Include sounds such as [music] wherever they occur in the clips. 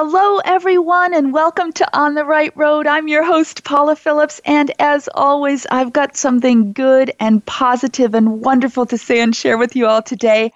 Hello, everyone, and welcome to On the Right Road. I'm your host, Paula Phillips, and as always, I've got something good and positive and wonderful to say and share with you all today.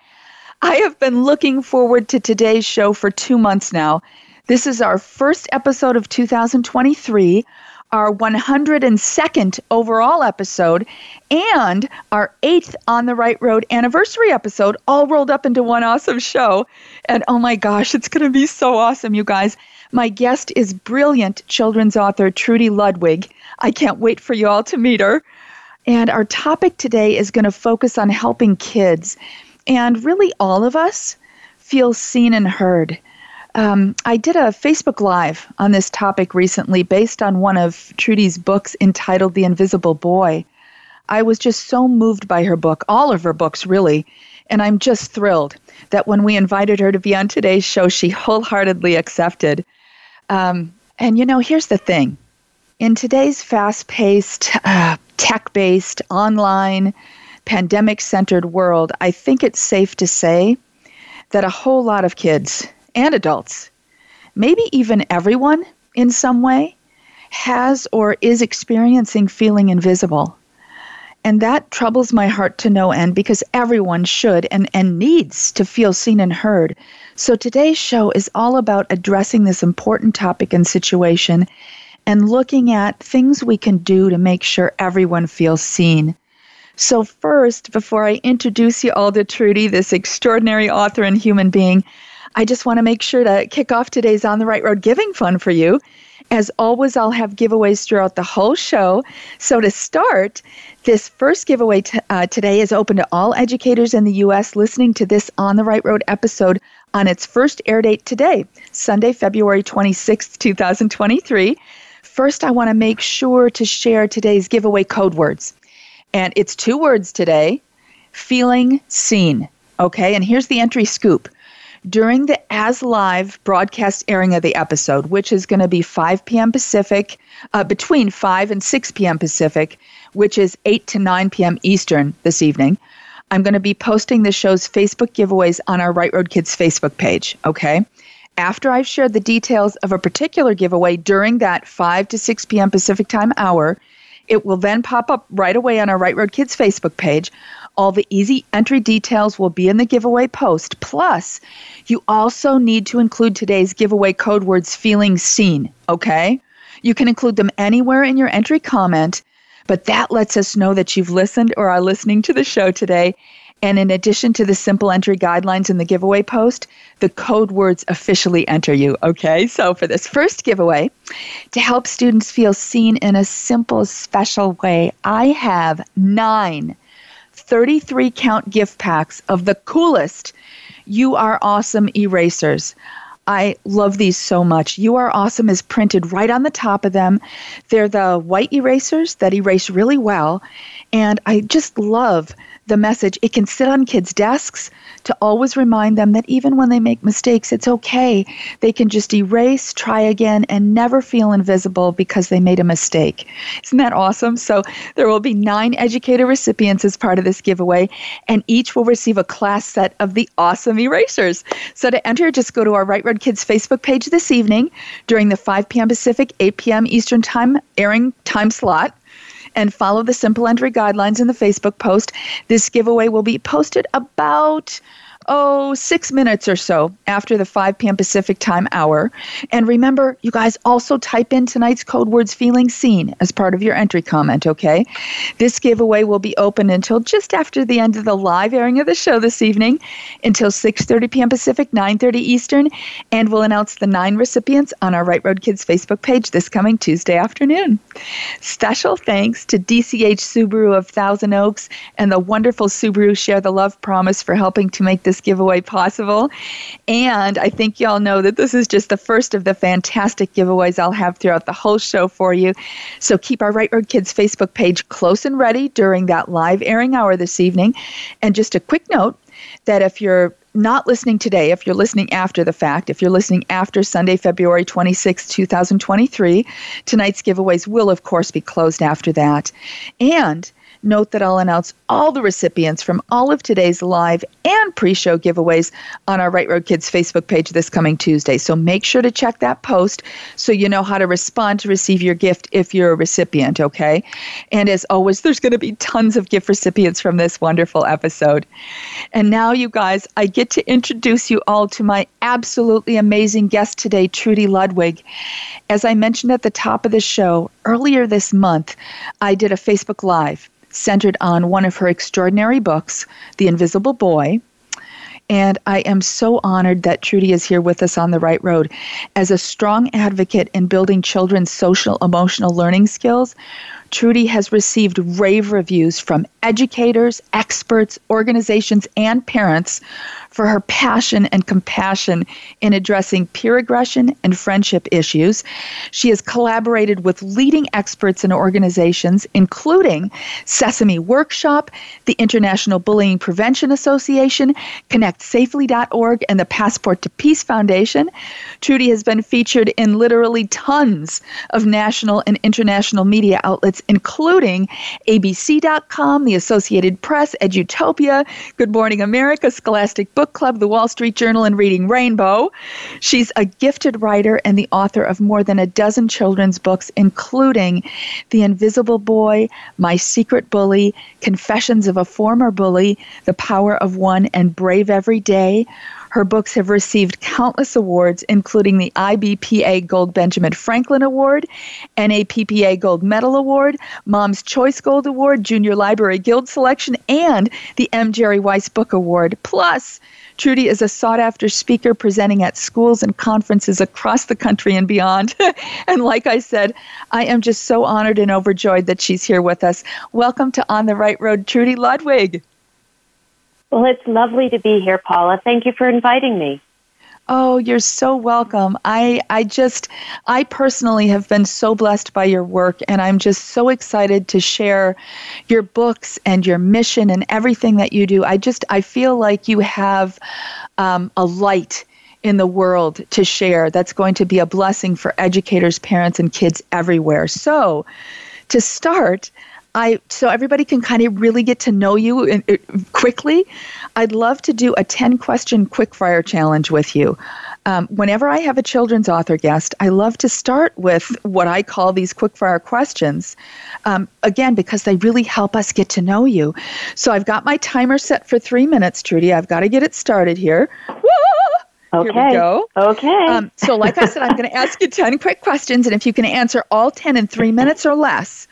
I have been looking forward to today's show for two months now. This is our first episode of 2023 our 102nd overall episode, and our eighth On the Right Road anniversary episode, all rolled up into one awesome show. And oh my gosh, it's going to be so awesome, you guys. My guest is brilliant children's author Trudy Ludwig. I can't wait for you all to meet her. And our topic today is going to focus on helping kids and really all of us feel seen and heard. Um, I did a Facebook Live on this topic recently based on one of Trudy's books entitled The Invisible Boy. I was just so moved by her book, all of her books, really. And I'm just thrilled that when we invited her to be on today's show, she [laughs] wholeheartedly accepted. Um, and you know, here's the thing in today's fast paced, uh, tech based, online, pandemic centered world, I think it's safe to say that a whole lot of kids and adults, maybe even everyone in some way, has or is experiencing feeling invisible. And that troubles my heart to no end because everyone should and, and needs to feel seen and heard. So today's show is all about addressing this important topic and situation and looking at things we can do to make sure everyone feels seen. So, first, before I introduce you all to Trudy, this extraordinary author and human being, I just want to make sure to kick off today's On the Right Road Giving Fund for you. As always, I'll have giveaways throughout the whole show. So, to start, this first giveaway t- uh, today is open to all educators in the U.S. listening to this On the Right Road episode on its first air date today, Sunday, February 26th, 2023. First, I want to make sure to share today's giveaway code words. And it's two words today feeling seen. Okay, and here's the entry scoop during the as live broadcast airing of the episode, which is going to be 5 p.m. Pacific, uh, between 5 and 6 p.m. Pacific, which is 8 to 9 p.m. Eastern this evening. I'm going to be posting the show's Facebook giveaways on our Right Road Kids Facebook page, okay? After I've shared the details of a particular giveaway during that 5 to 6 p.m. Pacific time hour, it will then pop up right away on our Right Road Kids Facebook page all the easy entry details will be in the giveaway post. Plus, you also need to include today's giveaway code words feeling seen, okay? You can include them anywhere in your entry comment, but that lets us know that you've listened or are listening to the show today. And in addition to the simple entry guidelines in the giveaway post, the code words officially enter you. Okay, so for this first giveaway, to help students feel seen in a simple, special way, I have nine 33 count gift packs of the coolest You Are Awesome erasers. I love these so much. You Are Awesome is printed right on the top of them. They're the white erasers that erase really well. And I just love the message. It can sit on kids' desks to always remind them that even when they make mistakes, it's okay. They can just erase, try again, and never feel invisible because they made a mistake. Isn't that awesome? So there will be nine educator recipients as part of this giveaway, and each will receive a class set of the awesome erasers. So to enter, just go to our Right Road Kids Facebook page this evening during the 5 p.m. Pacific, 8 p.m. Eastern Time airing time slot and follow the simple entry guidelines in the Facebook post. This giveaway will be posted about oh, six minutes or so after the 5 p.m. Pacific time hour. And remember, you guys also type in tonight's code words feeling seen as part of your entry comment, okay? This giveaway will be open until just after the end of the live airing of the show this evening until 6:30 p.m. Pacific, 9:30 Eastern, and we'll announce the nine recipients on our Right Road Kids Facebook page this coming Tuesday afternoon. Special thanks to DCH Subaru of Thousand Oaks and the wonderful Subaru Share the Love promise for helping to make this giveaway possible. And I think y'all know that this is just the first of the fantastic giveaways I'll have throughout the whole show for you. So keep our Right Road Kids Facebook page close and ready during that live airing hour this evening. And just a quick note that if you're not listening today, if you're listening after the fact, if you're listening after Sunday, February 26, 2023, tonight's giveaways will, of course, be closed after that. And Note that I'll announce all the recipients from all of today's live and pre show giveaways on our Right Road Kids Facebook page this coming Tuesday. So make sure to check that post so you know how to respond to receive your gift if you're a recipient, okay? And as always, there's going to be tons of gift recipients from this wonderful episode. And now, you guys, I get to introduce you all to my absolutely amazing guest today, Trudy Ludwig. As I mentioned at the top of the show, earlier this month, I did a Facebook Live centered on one of her extraordinary books, The Invisible Boy. And I am so honored that Trudy is here with us on the right road. As a strong advocate in building children's social emotional learning skills, Trudy has received rave reviews from educators, experts, organizations, and parents for her passion and compassion in addressing peer aggression and friendship issues. She has collaborated with leading experts and organizations, including Sesame Workshop, the International Bullying Prevention Association, ConnectSafely.org, and the Passport to Peace Foundation. Trudy has been featured in literally tons of national and international media outlets, including ABC.com, the Associated Press, Edutopia, Good Morning America, Scholastic Book Club, the Wall Street Journal, and Reading Rainbow. She's a gifted writer and the author of more than a dozen children's books, including The Invisible Boy, My Secret Bully, Confessions of a Former Bully, The Power of One, and Brave Every Day. Her books have received countless awards, including the IBPA Gold Benjamin Franklin Award, NAPPA Gold Medal Award, Mom's Choice Gold Award, Junior Library Guild Selection, and the M. Jerry Weiss Book Award. Plus, Trudy is a sought after speaker presenting at schools and conferences across the country and beyond. [laughs] and like I said, I am just so honored and overjoyed that she's here with us. Welcome to On the Right Road, Trudy Ludwig. Well, it's lovely to be here, Paula. Thank you for inviting me. Oh, you're so welcome. I I just I personally have been so blessed by your work and I'm just so excited to share your books and your mission and everything that you do. I just I feel like you have um, a light in the world to share that's going to be a blessing for educators, parents, and kids everywhere. So, to start, I so everybody can kind of really get to know you in, in, quickly. I'd love to do a 10 question quickfire challenge with you. Um, whenever I have a children's author guest, I love to start with what I call these quickfire questions. Um, again, because they really help us get to know you. So I've got my timer set for three minutes, Trudy. I've got to get it started here. Woo! Okay. Here we go. Okay. Um, so, like I said, I'm going to ask you 10 quick questions, and if you can answer all 10 in three minutes or less,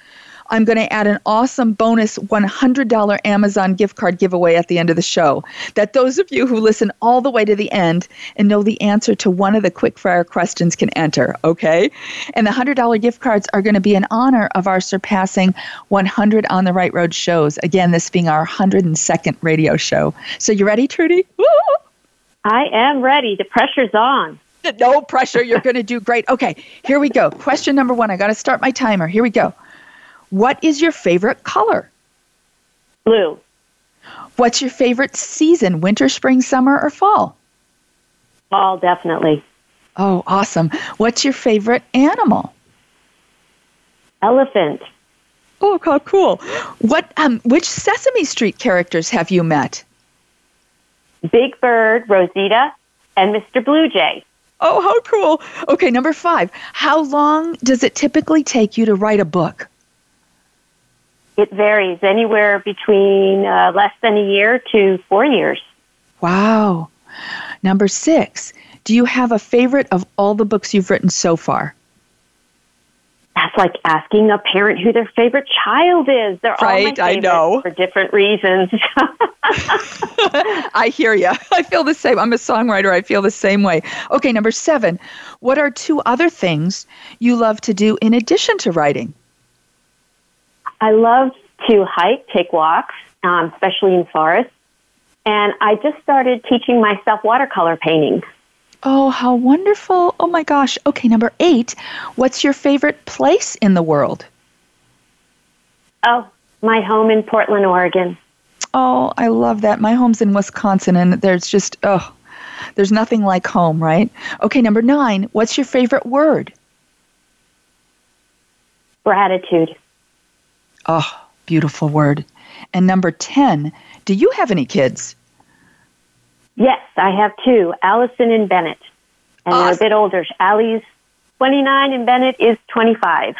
I'm going to add an awesome bonus $100 Amazon gift card giveaway at the end of the show. That those of you who listen all the way to the end and know the answer to one of the quickfire questions can enter, okay? And the $100 gift cards are going to be in honor of our surpassing 100 On the Right Road shows. Again, this being our 102nd radio show. So, you ready, Trudy? Woo! I am ready. The pressure's on. No pressure. You're going to do great. Okay, here we go. Question number one. I got to start my timer. Here we go. What is your favorite color? Blue. What's your favorite season? Winter, spring, summer, or fall? Fall, definitely. Oh, awesome. What's your favorite animal? Elephant. Oh, God, cool. What um which Sesame Street characters have you met? Big Bird, Rosita, and Mr. Blue Jay. Oh, how cool. Okay, number 5. How long does it typically take you to write a book? It varies anywhere between uh, less than a year to four years. Wow. Number six, do you have a favorite of all the books you've written so far? That's like asking a parent who their favorite child is. They're right, all my I know. for different reasons. [laughs] I hear you. [laughs] I feel the same. I'm a songwriter. I feel the same way. Okay, number seven. What are two other things you love to do in addition to writing? I love to hike, take walks, um, especially in forests, and I just started teaching myself watercolor painting. Oh, how wonderful. Oh my gosh. Okay, number eight. What's your favorite place in the world? Oh, my home in Portland, Oregon. Oh, I love that. My home's in Wisconsin, and there's just, oh, there's nothing like home, right? Okay, number nine. What's your favorite word? Gratitude. Oh, beautiful word. And number 10. Do you have any kids? Yes, I have two, Allison and Bennett. And they're a bit older. Allie's 29 and Bennett is 25.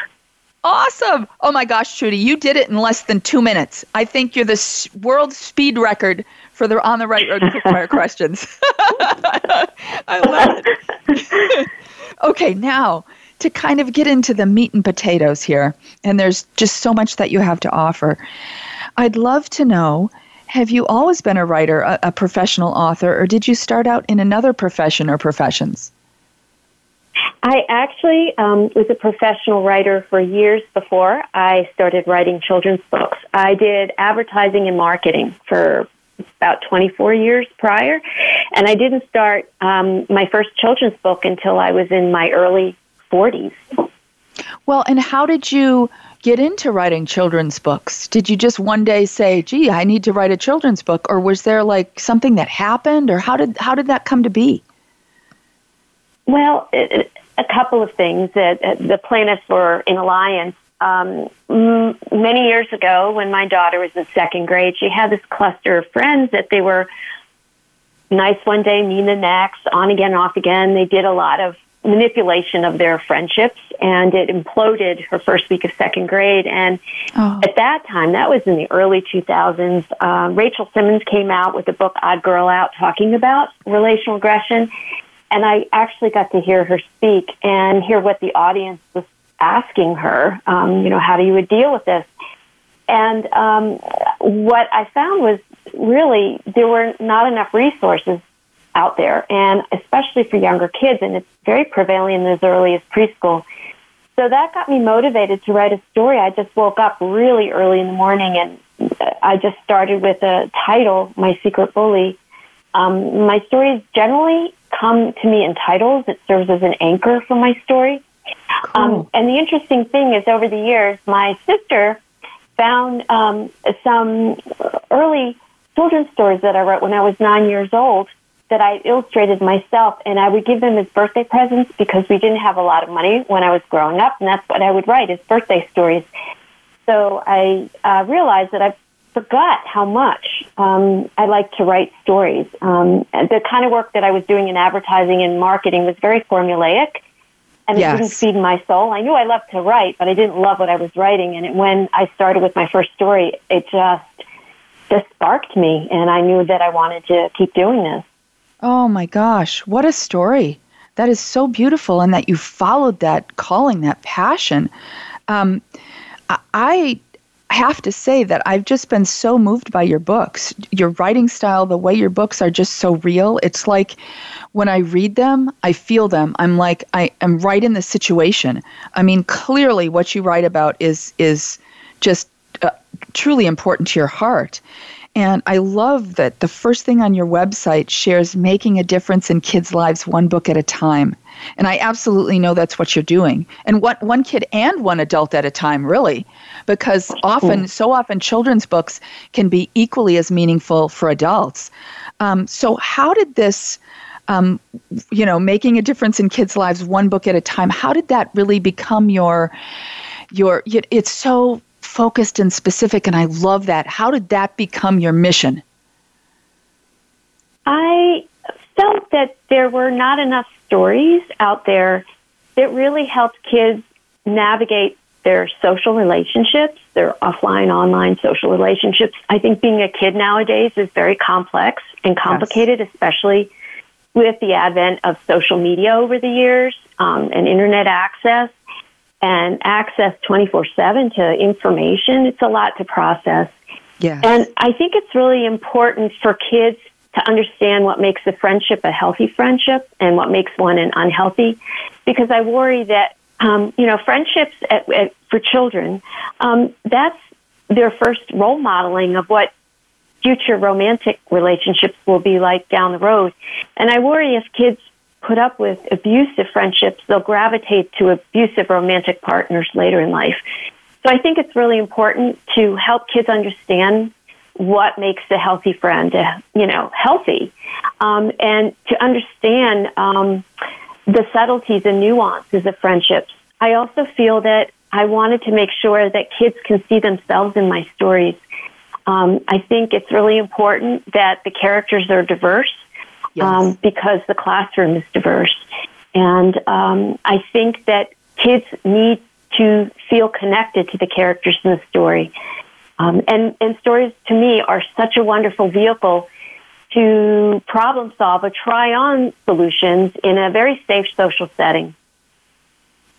Awesome. Oh my gosh, Trudy, you did it in less than two minutes. I think you're the world speed record for the On the Right Road quickfire [laughs] questions. [laughs] I love it. [laughs] okay, now to kind of get into the meat and potatoes here, and there's just so much that you have to offer. I'd love to know have you always been a writer, a, a professional author, or did you start out in another profession or professions? I actually um, was a professional writer for years before I started writing children's books. I did advertising and marketing for about 24 years prior, and I didn't start um, my first children's book until I was in my early 40s. Well, and how did you get into writing children's books? Did you just one day say, "Gee, I need to write a children's book," or was there like something that happened, or how did how did that come to be? Well, it, a couple of things. That uh, the plaintiffs were in alliance. Um, many years ago, when my daughter was in second grade, she had this cluster of friends that they were nice one day, mean the next, on again, off again. They did a lot of manipulation of their friendships, and it imploded her first week of second grade. And Oh, at that time, that was in the early 2000s, uh, Rachel Simmons came out with the book Odd Girl Out talking about relational aggression. And I actually got to hear her speak and hear what the audience was asking her, um, you know, how do you would deal with this? And um, what I found was really there were not enough resources out there, and especially for younger kids, and it's very prevalent as early as preschool. So that got me motivated to write a story. I just woke up really early in the morning and I just started with a title, My Secret Bully. Um, my stories generally come to me in titles. It serves as an anchor for my story. Um, and the interesting thing is, over the years, my sister found um, some early children's stories that I wrote when I was nine years old that I illustrated myself, and I would give them as birthday presents because we didn't have a lot of money when I was growing up, and that's what I would write as birthday stories. So I uh, realized that I forgot how much um, I like to write stories. Um, the kind of work that I was doing in advertising and marketing was very formulaic, and it didn't feed my soul. I knew I loved to write, but I didn't love what I was writing. And it, when I started with my first story, it just just sparked me, and I knew that I wanted to keep doing this. Oh my gosh, what a story! That is so beautiful, and that you followed that calling, that passion. Um, I- have to say that I've just been so moved by your books. Your writing style, the way your books are just so real. It's like when I read them, I feel them. I'm like I am right in the situation. I mean, clearly what you write about is is just uh, truly important to your heart. And I love that the first thing on your website shares making a difference in kids' lives one book at a time. And I absolutely know that's what you're doing. And what one kid and one adult at a time, really. Because often, so often, children's books can be equally as meaningful for adults. Um, so, how did this, um, you know, making a difference in kids' lives one book at a time, how did that really become your, your, it's so focused and specific, and I love that. How did that become your mission? I felt that there were not enough stories out there that really helped kids navigate their social relationships, their offline, online social relationships. I think being a kid nowadays is very complex and complicated, especially with the advent of social media over the years um, and internet access and access 24 7 to information. It's a lot to process. Yes. And I think it's really important for kids to understand what makes a friendship a healthy friendship and what makes one an unhealthy, because I worry that um, you know friendships at, at, for children um, that's their first role modeling of what future romantic relationships will be like down the road. And I worry if kids put up with abusive friendships, they'll gravitate to abusive romantic partners later in life. So I think it's really important to help kids understand what makes a healthy friend, uh, you know, healthy, um, and to understand um, the subtleties and nuances of friendships. I also feel that I wanted to make sure that kids can see themselves in my stories. Um, I think it's really important that the characters are diverse yes. um, because the classroom is diverse. And um, I think that kids need to feel connected to the characters in the story. Um, and, and stories to me are such a wonderful vehicle to problem solve or try on solutions in a very safe social setting.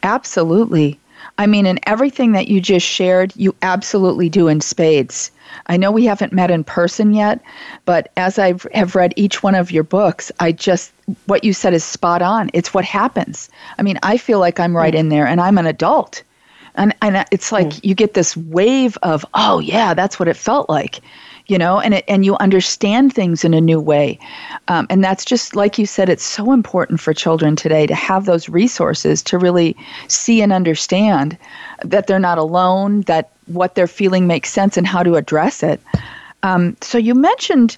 Absolutely. I mean, in everything that you just shared, you absolutely do in spades. I know we haven't met in person yet, but as I have read each one of your books, I just, what you said is spot on. It's what happens. I mean, I feel like I'm right in there and I'm an adult. And, and it's like mm. you get this wave of, oh, yeah, that's what it felt like you know, and it, and you understand things in a new way. Um, and that's just like you said, it's so important for children today to have those resources to really see and understand that they're not alone, that what they're feeling makes sense, and how to address it. Um, so you mentioned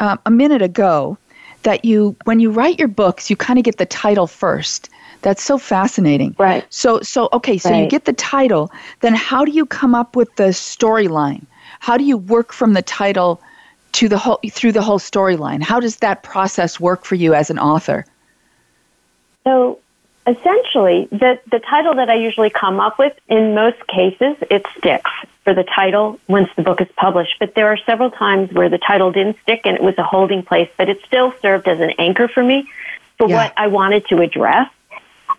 uh, a minute ago that you, when you write your books, you kind of get the title first. That's so fascinating. Right. So so okay, so right. you get the title, then how do you come up with the storyline? How do you work from the title to the whole through the whole storyline? How does that process work for you as an author? So essentially, the, the title that I usually come up with, in most cases, it sticks for the title once the book is published. But there are several times where the title didn't stick and it was a holding place, but it still served as an anchor for me for yeah. what I wanted to address.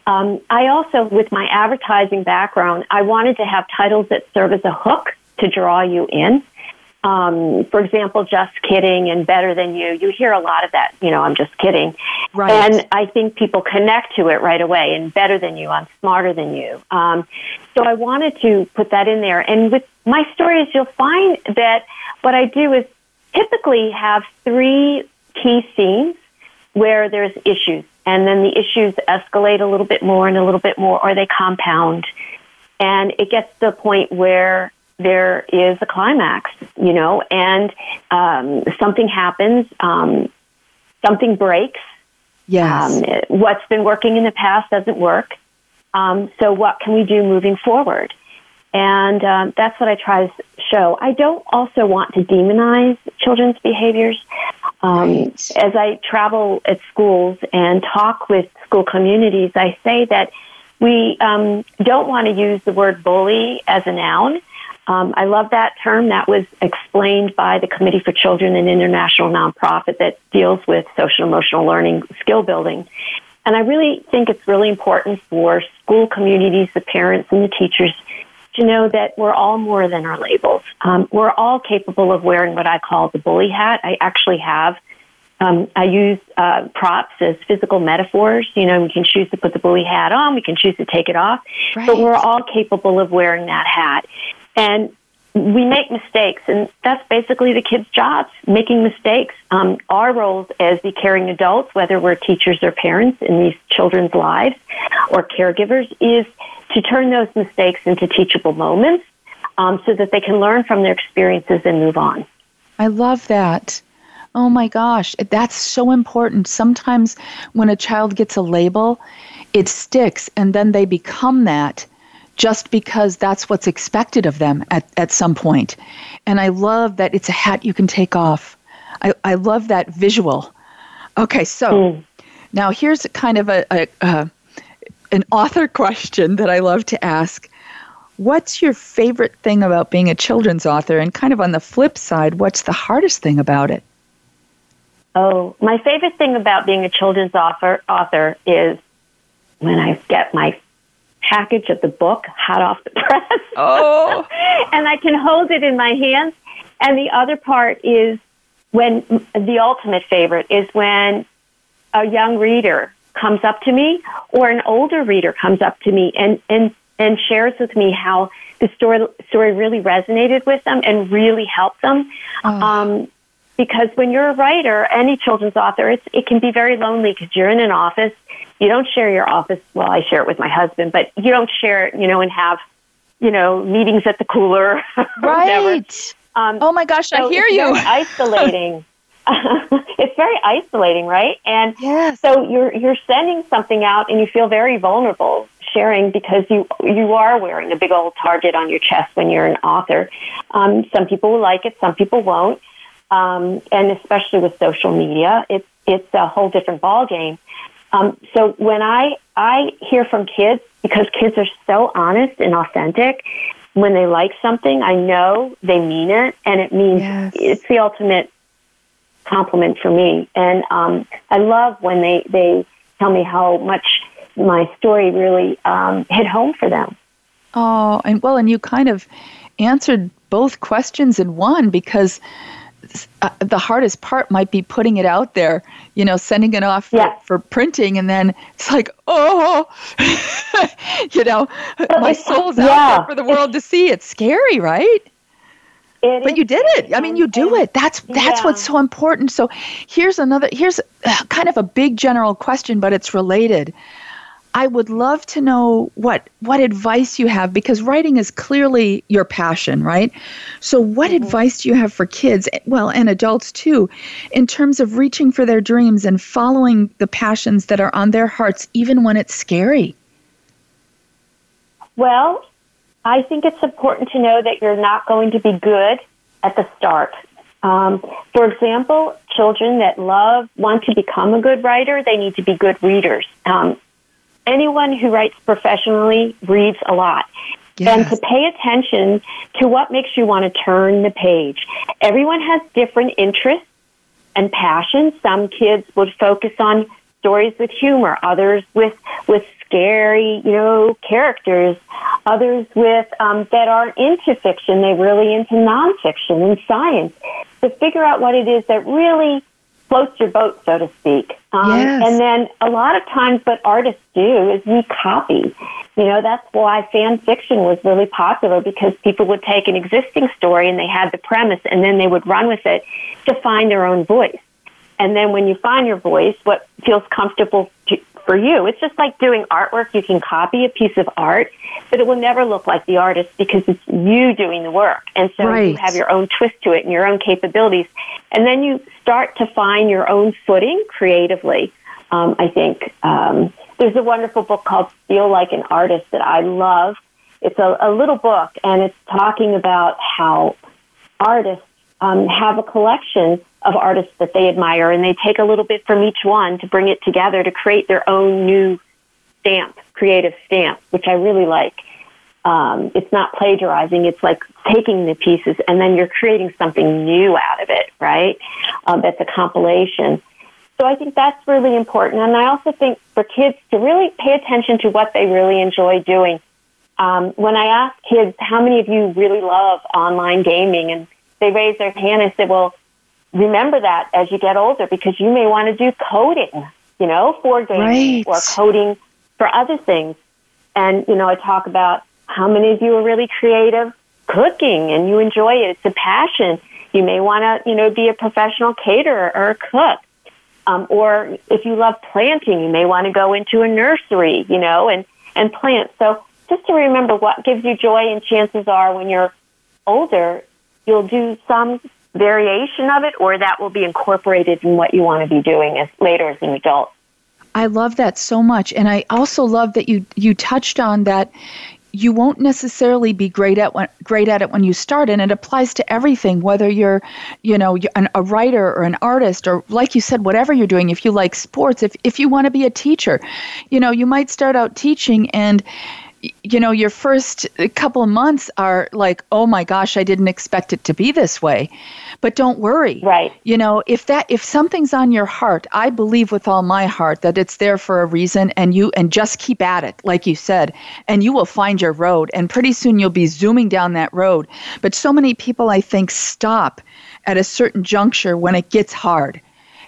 Um, I also, with my advertising background, I wanted to have titles that serve as a hook to draw you in. Um, for example, just kidding and better than you. You hear a lot of that, you know, I'm just kidding. Right. And I think people connect to it right away and better than you, I'm smarter than you. Um, so I wanted to put that in there. And with my stories, you'll find that what I do is typically have three key scenes where there's issues. And then the issues escalate a little bit more and a little bit more, or they compound. And it gets to the point where there is a climax, you know, and um, something happens, um, something breaks. Yes. Um, what's been working in the past doesn't work. Um, so what can we do moving forward? And um, that's what I try to show. I don't also want to demonize children's behaviors. Um, right. As I travel at schools and talk with school communities, I say that we um, don't want to use the word bully as a noun. Um, I love that term. That was explained by the Committee for Children, an international nonprofit that deals with social emotional learning skill building. And I really think it's really important for school communities, the parents, and the teachers to know that we're all more than our labels. Um, we're all capable of wearing what I call the bully hat. I actually have. Um, I use uh, props as physical metaphors. You know, we can choose to put the bully hat on, we can choose to take it off, right. but we're all capable of wearing that hat. And we make mistakes, and that's basically the kids' jobs, making mistakes. Um, our roles as the caring adults, whether we're teachers or parents in these children's lives or caregivers, is to turn those mistakes into teachable moments um, so that they can learn from their experiences and move on. I love that. Oh my gosh, that's so important. Sometimes when a child gets a label, it sticks and then they become that just because that's what's expected of them at, at some point. And I love that it's a hat you can take off. I, I love that visual. Okay, so mm. now here's kind of a, a, a an author [laughs] question that I love to ask. What's your favorite thing about being a children's author? And kind of on the flip side, what's the hardest thing about it? Oh, my favorite thing about being a children's author author is when I get my package of the book hot off the [laughs] press. Oh. [laughs] and I can hold it in my hands. And the other part is when the ultimate favorite is when a young reader comes up to me or an older reader comes up to me and, and, and shares with me how the story, story really resonated with them and really helped them. Oh. Um, because when you're a writer, any children's author, it's, it can be very lonely because you're in an office. You don't share your office. Well, I share it with my husband, but you don't share it, you know, and have, you know, meetings at the cooler. [laughs] right. Um, oh my gosh, so I hear you. isolating. [laughs] [laughs] it's very isolating, right? And yes. so you're you're sending something out, and you feel very vulnerable sharing because you you are wearing a big old target on your chest when you're an author. Um, some people will like it, some people won't, um, and especially with social media, it's it's a whole different ball game. Um, so when I I hear from kids because kids are so honest and authentic, when they like something, I know they mean it, and it means yes. it's the ultimate compliment for me. And um, I love when they they tell me how much my story really um, hit home for them. Oh, and well, and you kind of answered both questions in one because uh, the hardest part might be putting it out there, you know, sending it off for, yeah. for printing, and then it's like, oh, [laughs] you know, my soul's yeah. out there for the world to see. It's scary, right? It but you did it. I mean, you do it. That's that's yeah. what's so important. So here's another. Here's kind of a big general question, but it's related. I would love to know what what advice you have because writing is clearly your passion, right? So what mm-hmm. advice do you have for kids, well, and adults too, in terms of reaching for their dreams and following the passions that are on their hearts even when it's scary? Well, I think it's important to know that you're not going to be good at the start. Um, for example, children that love, want to become a good writer, they need to be good readers. Um, anyone who writes professionally reads a lot. Yes. And to pay attention to what makes you want to turn the page. Everyone has different interests and passions. Some kids would focus on stories with humor, others with, with scary, you know, characters, others with um, that aren't into fiction. They're really into nonfiction and science. To figure out what it is that really floats your boat, so to speak. Um, yes. And then a lot of times, what artists do is we copy. You know, that's why fan fiction was really popular because people would take an existing story and they had the premise, and then they would run with it to find their own voice. And then when you find your voice, what feels comfortable to, for you, it's just like doing artwork. You can copy a piece of art, but it will never look like the artist because it's you doing the work. And so right. you have your own twist to it and your own capabilities. And then you start to find your own footing creatively. Um, I think um, there's a wonderful book called Steal Like an Artist that I love. It's a, a little book, and it's talking about how artists um, have a collection of artists that they admire, and they take a little bit from each one to bring it together to create their own new stamp, creative stamp, which I really like. Um, it's not plagiarizing; it's like taking the pieces and then you're creating something new out of it, right? Um, that's a compilation. So I think that's really important, and I also think for kids to really pay attention to what they really enjoy doing. Um, when I ask kids, how many of you really love online gaming, and they raise their hand and say, well, remember that as you get older because you may want to do coding, you know, for games right. or coding for other things. And, you know, I talk about how many of you are really creative cooking and you enjoy it. It's a passion. You may want to, you know, be a professional caterer or a cook. Um, or if you love planting, you may want to go into a nursery, you know, and, and plant. So just to remember what gives you joy and chances are when you're older, you'll do some variation of it, or that will be incorporated in what you want to be doing as later as an adult. I love that so much, and I also love that you you touched on that. You won't necessarily be great at when, great at it when you start, and it applies to everything. Whether you're, you know, an, a writer or an artist, or like you said, whatever you're doing. If you like sports, if if you want to be a teacher, you know, you might start out teaching and you know, your first couple months are like, oh my gosh, I didn't expect it to be this way. But don't worry. Right. You know, if that if something's on your heart, I believe with all my heart that it's there for a reason and you and just keep at it, like you said, and you will find your road. And pretty soon you'll be zooming down that road. But so many people I think stop at a certain juncture when it gets hard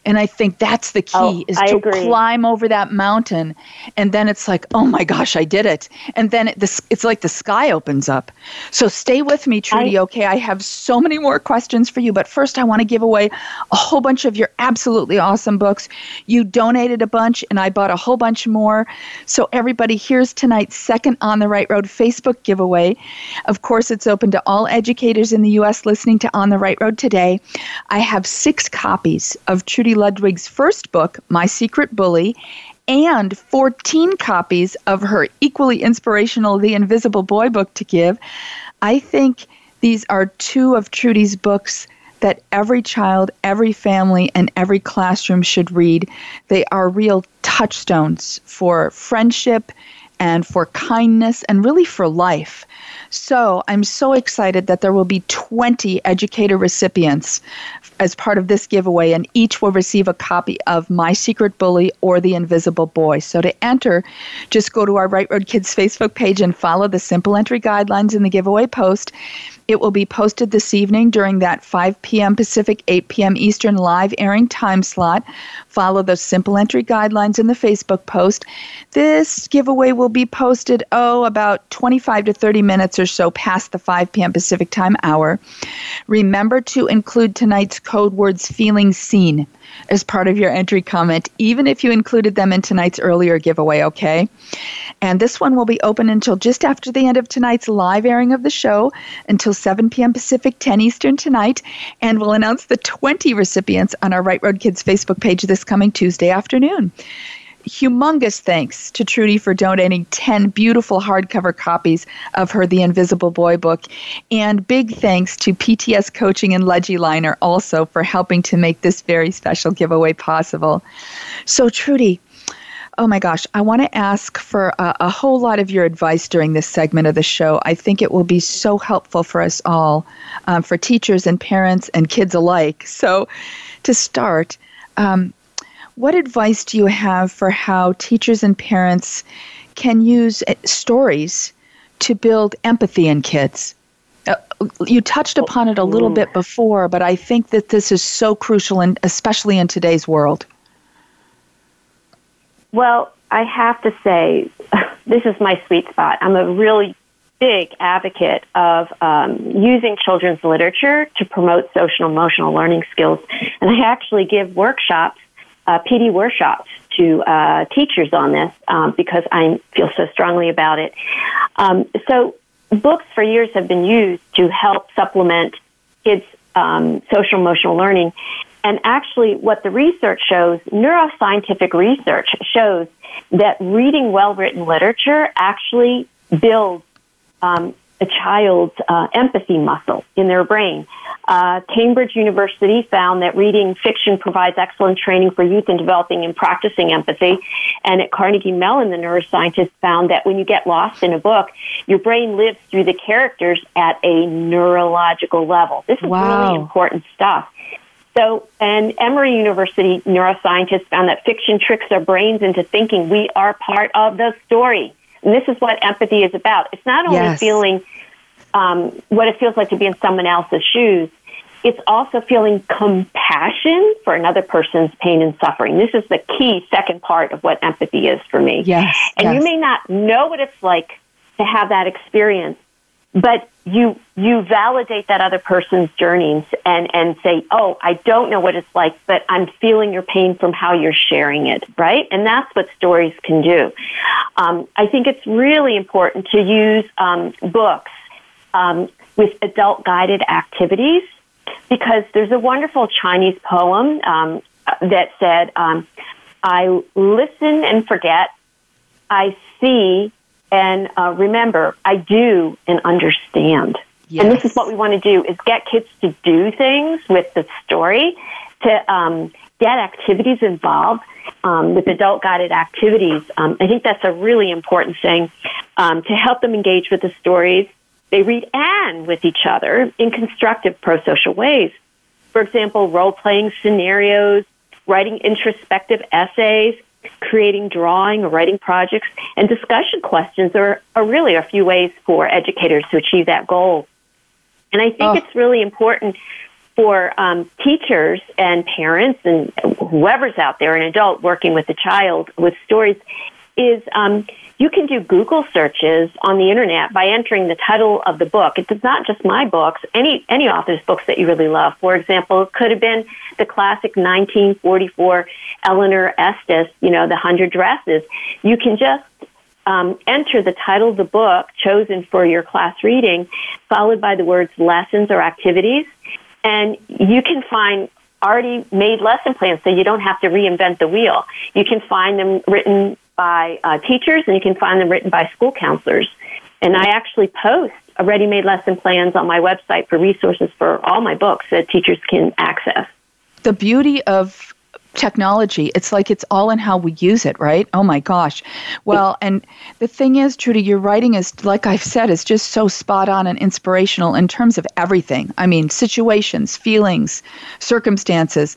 And I think that's the key Oh, is I to agree. climb over that mountain. And then it's like, oh my gosh, I did it. And then it, this, it's like the sky opens up. So stay with me, Trudy. I- okay. I have so many more questions for you. But first, I want to give away a whole bunch of your absolutely awesome books. You donated a bunch, and I bought a whole bunch more. So, everybody, here's tonight's second On the Right Road Facebook giveaway. Of course, it's open to all educators in the U.S. listening to On the Right Road today. I have six copies of Trudy Ludwig's first book, My Secret Bully, and 14 copies of her equally inspirational The Invisible Boy book to give. I think these are two of Trudy's books that every child, every family, and every classroom should read. They are real touchstones for friendship and for kindness and really for life. So I'm so excited that there will be 20 educator recipients as part of this giveaway, and each will receive a copy of My Secret Bully or The Invisible Boy. So to enter, just go to our Right Road Kids Facebook page and follow the simple entry guidelines in the giveaway post. It will be posted this evening during that 5 p.m. Pacific, 8 p.m. Eastern live airing time slot. Follow those simple entry guidelines in the Facebook post. This giveaway will be posted, oh, about 25 to 30 minutes or so past the 5 p.m. Pacific time hour. Remember to include tonight's code words feeling seen as part of your entry comment, even if you included them in tonight's earlier giveaway, okay? And this one will be open until just after the end of tonight's live airing of the show, until 7 p.m. Pacific, 10 Eastern tonight. And we'll announce the 20 recipients on our Right Road Kids Facebook page this coming Tuesday afternoon. Humongous thanks to Trudy for donating 10 beautiful hardcover copies of her The Invisible Boy book. And big thanks to PTS Coaching and Legiliner also for helping to make this very special giveaway possible. So, Trudy, Oh my gosh, I want to ask for a, a, whole lot of your advice during this segment of the show. I think it will be so helpful for us all, um, for teachers and parents and kids alike. So, to start, um, what advice do you have for how teachers and parents can use uh, stories to build empathy in kids? Uh, you touched upon it a little bit before, but I think that this is so crucial, and especially in today's world. Well, I have to say, [laughs] this is my sweet spot. I'm a really big advocate of um, using children's literature to promote social emotional learning skills. And I actually give workshops, uh, PD workshops, to uh, teachers on this um, because I feel so strongly about it. Um, so, books for years have been used to help supplement kids' um, social emotional learning. And actually, what the research shows, neuroscientific research shows that reading well written literature actually builds um, a child's uh, empathy muscle in their brain. Uh, Cambridge University found that reading fiction provides excellent training for youth in developing and practicing empathy. And at Carnegie Mellon, the neuroscientists found that when you get lost in a book, your brain lives through the characters at a neurological level. This is wow. really important stuff. So, and Emory University neuroscientists found that fiction tricks our brains into thinking we are part of the story. And this is what empathy is about. It's not only yes. feeling um, what it feels like to be in someone else's shoes, it's also feeling compassion for another person's pain and suffering. This is the key second part of what empathy is for me. Yes. And yes. you may not know what it's like to have that experience, but you you validate that other person's journeys and and say, "Oh, I don't know what it's like, but I'm feeling your pain from how you're sharing it." Right, and that's what stories can do. Um, I think it's really important to use um, books um, with adult guided activities because there's a wonderful Chinese poem um, that said, um, "I listen and forget, I see." And uh, remember, I do and understand. Yes. And this is what we want to do: is get kids to do things with the story, to um, get activities involved um, with adult guided activities. Um, I think that's a really important thing um, to help them engage with the stories. They read and with each other in constructive pro-social ways. For example, role-playing scenarios, writing introspective essays, creating drawing or writing projects, and discussion questions are, are really a few ways for educators to achieve that goal. And I think Oh. it's really important for um, teachers and parents and whoever's out there, an adult working with a child with stories, is um, you can do Google searches on the internet by entering the title of the book. It's not just my books, any any author's books that you really love. For example, it could have been the classic 1944 Eleanor Estes, you know, The Hundred Dresses. You can just um, enter the title of the book chosen for your class reading, followed by the words lessons or activities, and you can find already made lesson plans so you don't have to reinvent the wheel. You can find them written by uh, teachers and you can find them written by school counselors. And I actually post ready-made lesson plans on my website for resources for all my books that teachers can access. The beauty of technology. It's like it's all in how we use it, right? Oh my gosh. Well, and the thing is, Trudy, your writing is, like I've said, is just so spot on and inspirational in terms of everything. I mean, situations, feelings, circumstances.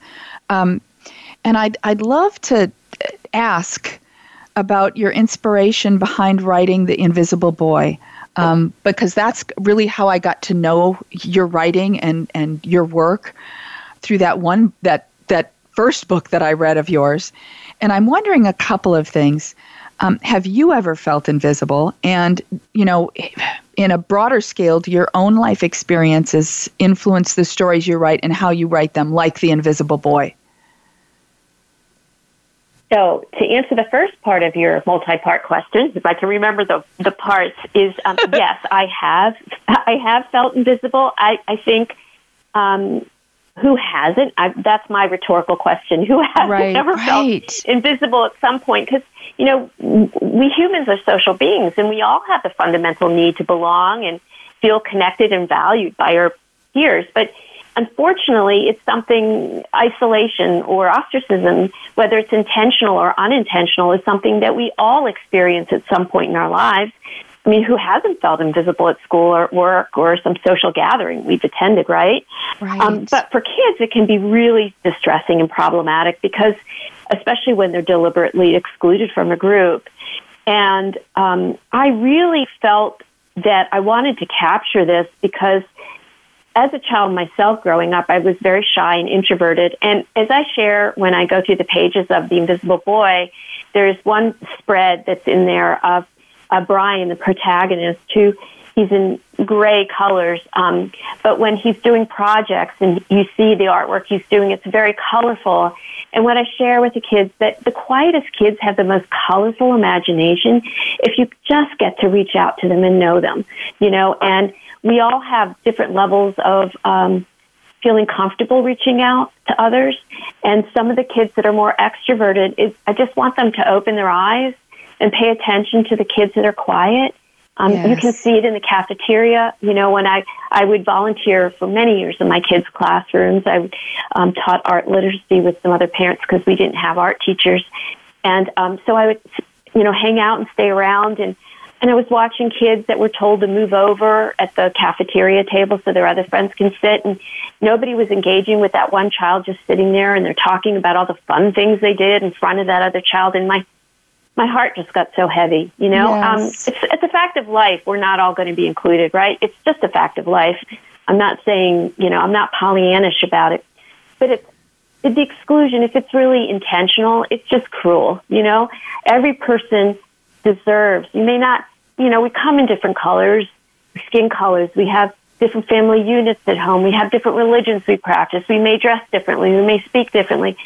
Um, and I'd, I'd love to ask about your inspiration behind writing The Invisible Boy. Um, because that's really how I got to know your writing and, and your work through that one that that first book that I read of yours. And I'm wondering a couple of things. Um, have you ever felt invisible? And, you know, in a broader scale, do your own life experiences influence the stories you write and how you write them, like The Invisible Boy? So, to answer the first part of your multi-part question, if I can remember the the parts, is um, [laughs] yes, I have I have felt invisible. I I think um, who hasn't? I, that's my rhetorical question. Who hasn't right, ever right. felt invisible at some point? Because you know, we humans are social beings, and we all have the fundamental need to belong and feel connected and valued by our peers. But unfortunately, it's something isolation or ostracism, whether it's intentional or unintentional, is something that we all experience at some point in our lives. I mean, who hasn't felt invisible at school or at work or some social gathering we've attended, right? Right. Um, but for kids, it can be really distressing and problematic because, especially when they're deliberately excluded from a group. And um, I really felt that I wanted to capture this because as a child myself growing up, I was very shy and introverted. And as I share when I go through the pages of The Invisible Boy, there's one spread that's in there of uh, Brian, the protagonist, who he's in gray colors. Um, but when he's doing projects and you see the artwork he's doing, it's very colorful. And what I share with the kids that the quietest kids have the most colorful imagination if you just get to reach out to them and know them, you know, and we all have different levels of um, feeling comfortable reaching out to others. And some of the kids that are more extroverted, is I just want them to open their eyes and pay attention to the kids that are quiet. Um, Yes. You can see it in the cafeteria. You know, when I, I would volunteer for many years in my kids' classrooms, I um, taught art literacy with some other parents because we didn't have art teachers. And um, so I would, you know, hang out and stay around. And, and I was watching kids that were told to move over at the cafeteria table so their other friends can sit. And nobody was engaging with that one child just sitting there and they're talking about all the fun things they did in front of that other child. And my my heart just got so heavy. You know, um, it's it's a fact of life. We're not all going to be included, right? It's just a fact of life. I'm not saying, you know, I'm not Pollyannish about it, but it's the exclusion. If it's really intentional, it's just cruel. You know, every person deserves. You may not, you know, we come in different colors, skin colors. We have different family units at home. We have different religions we practice. We may dress differently. We may speak differently,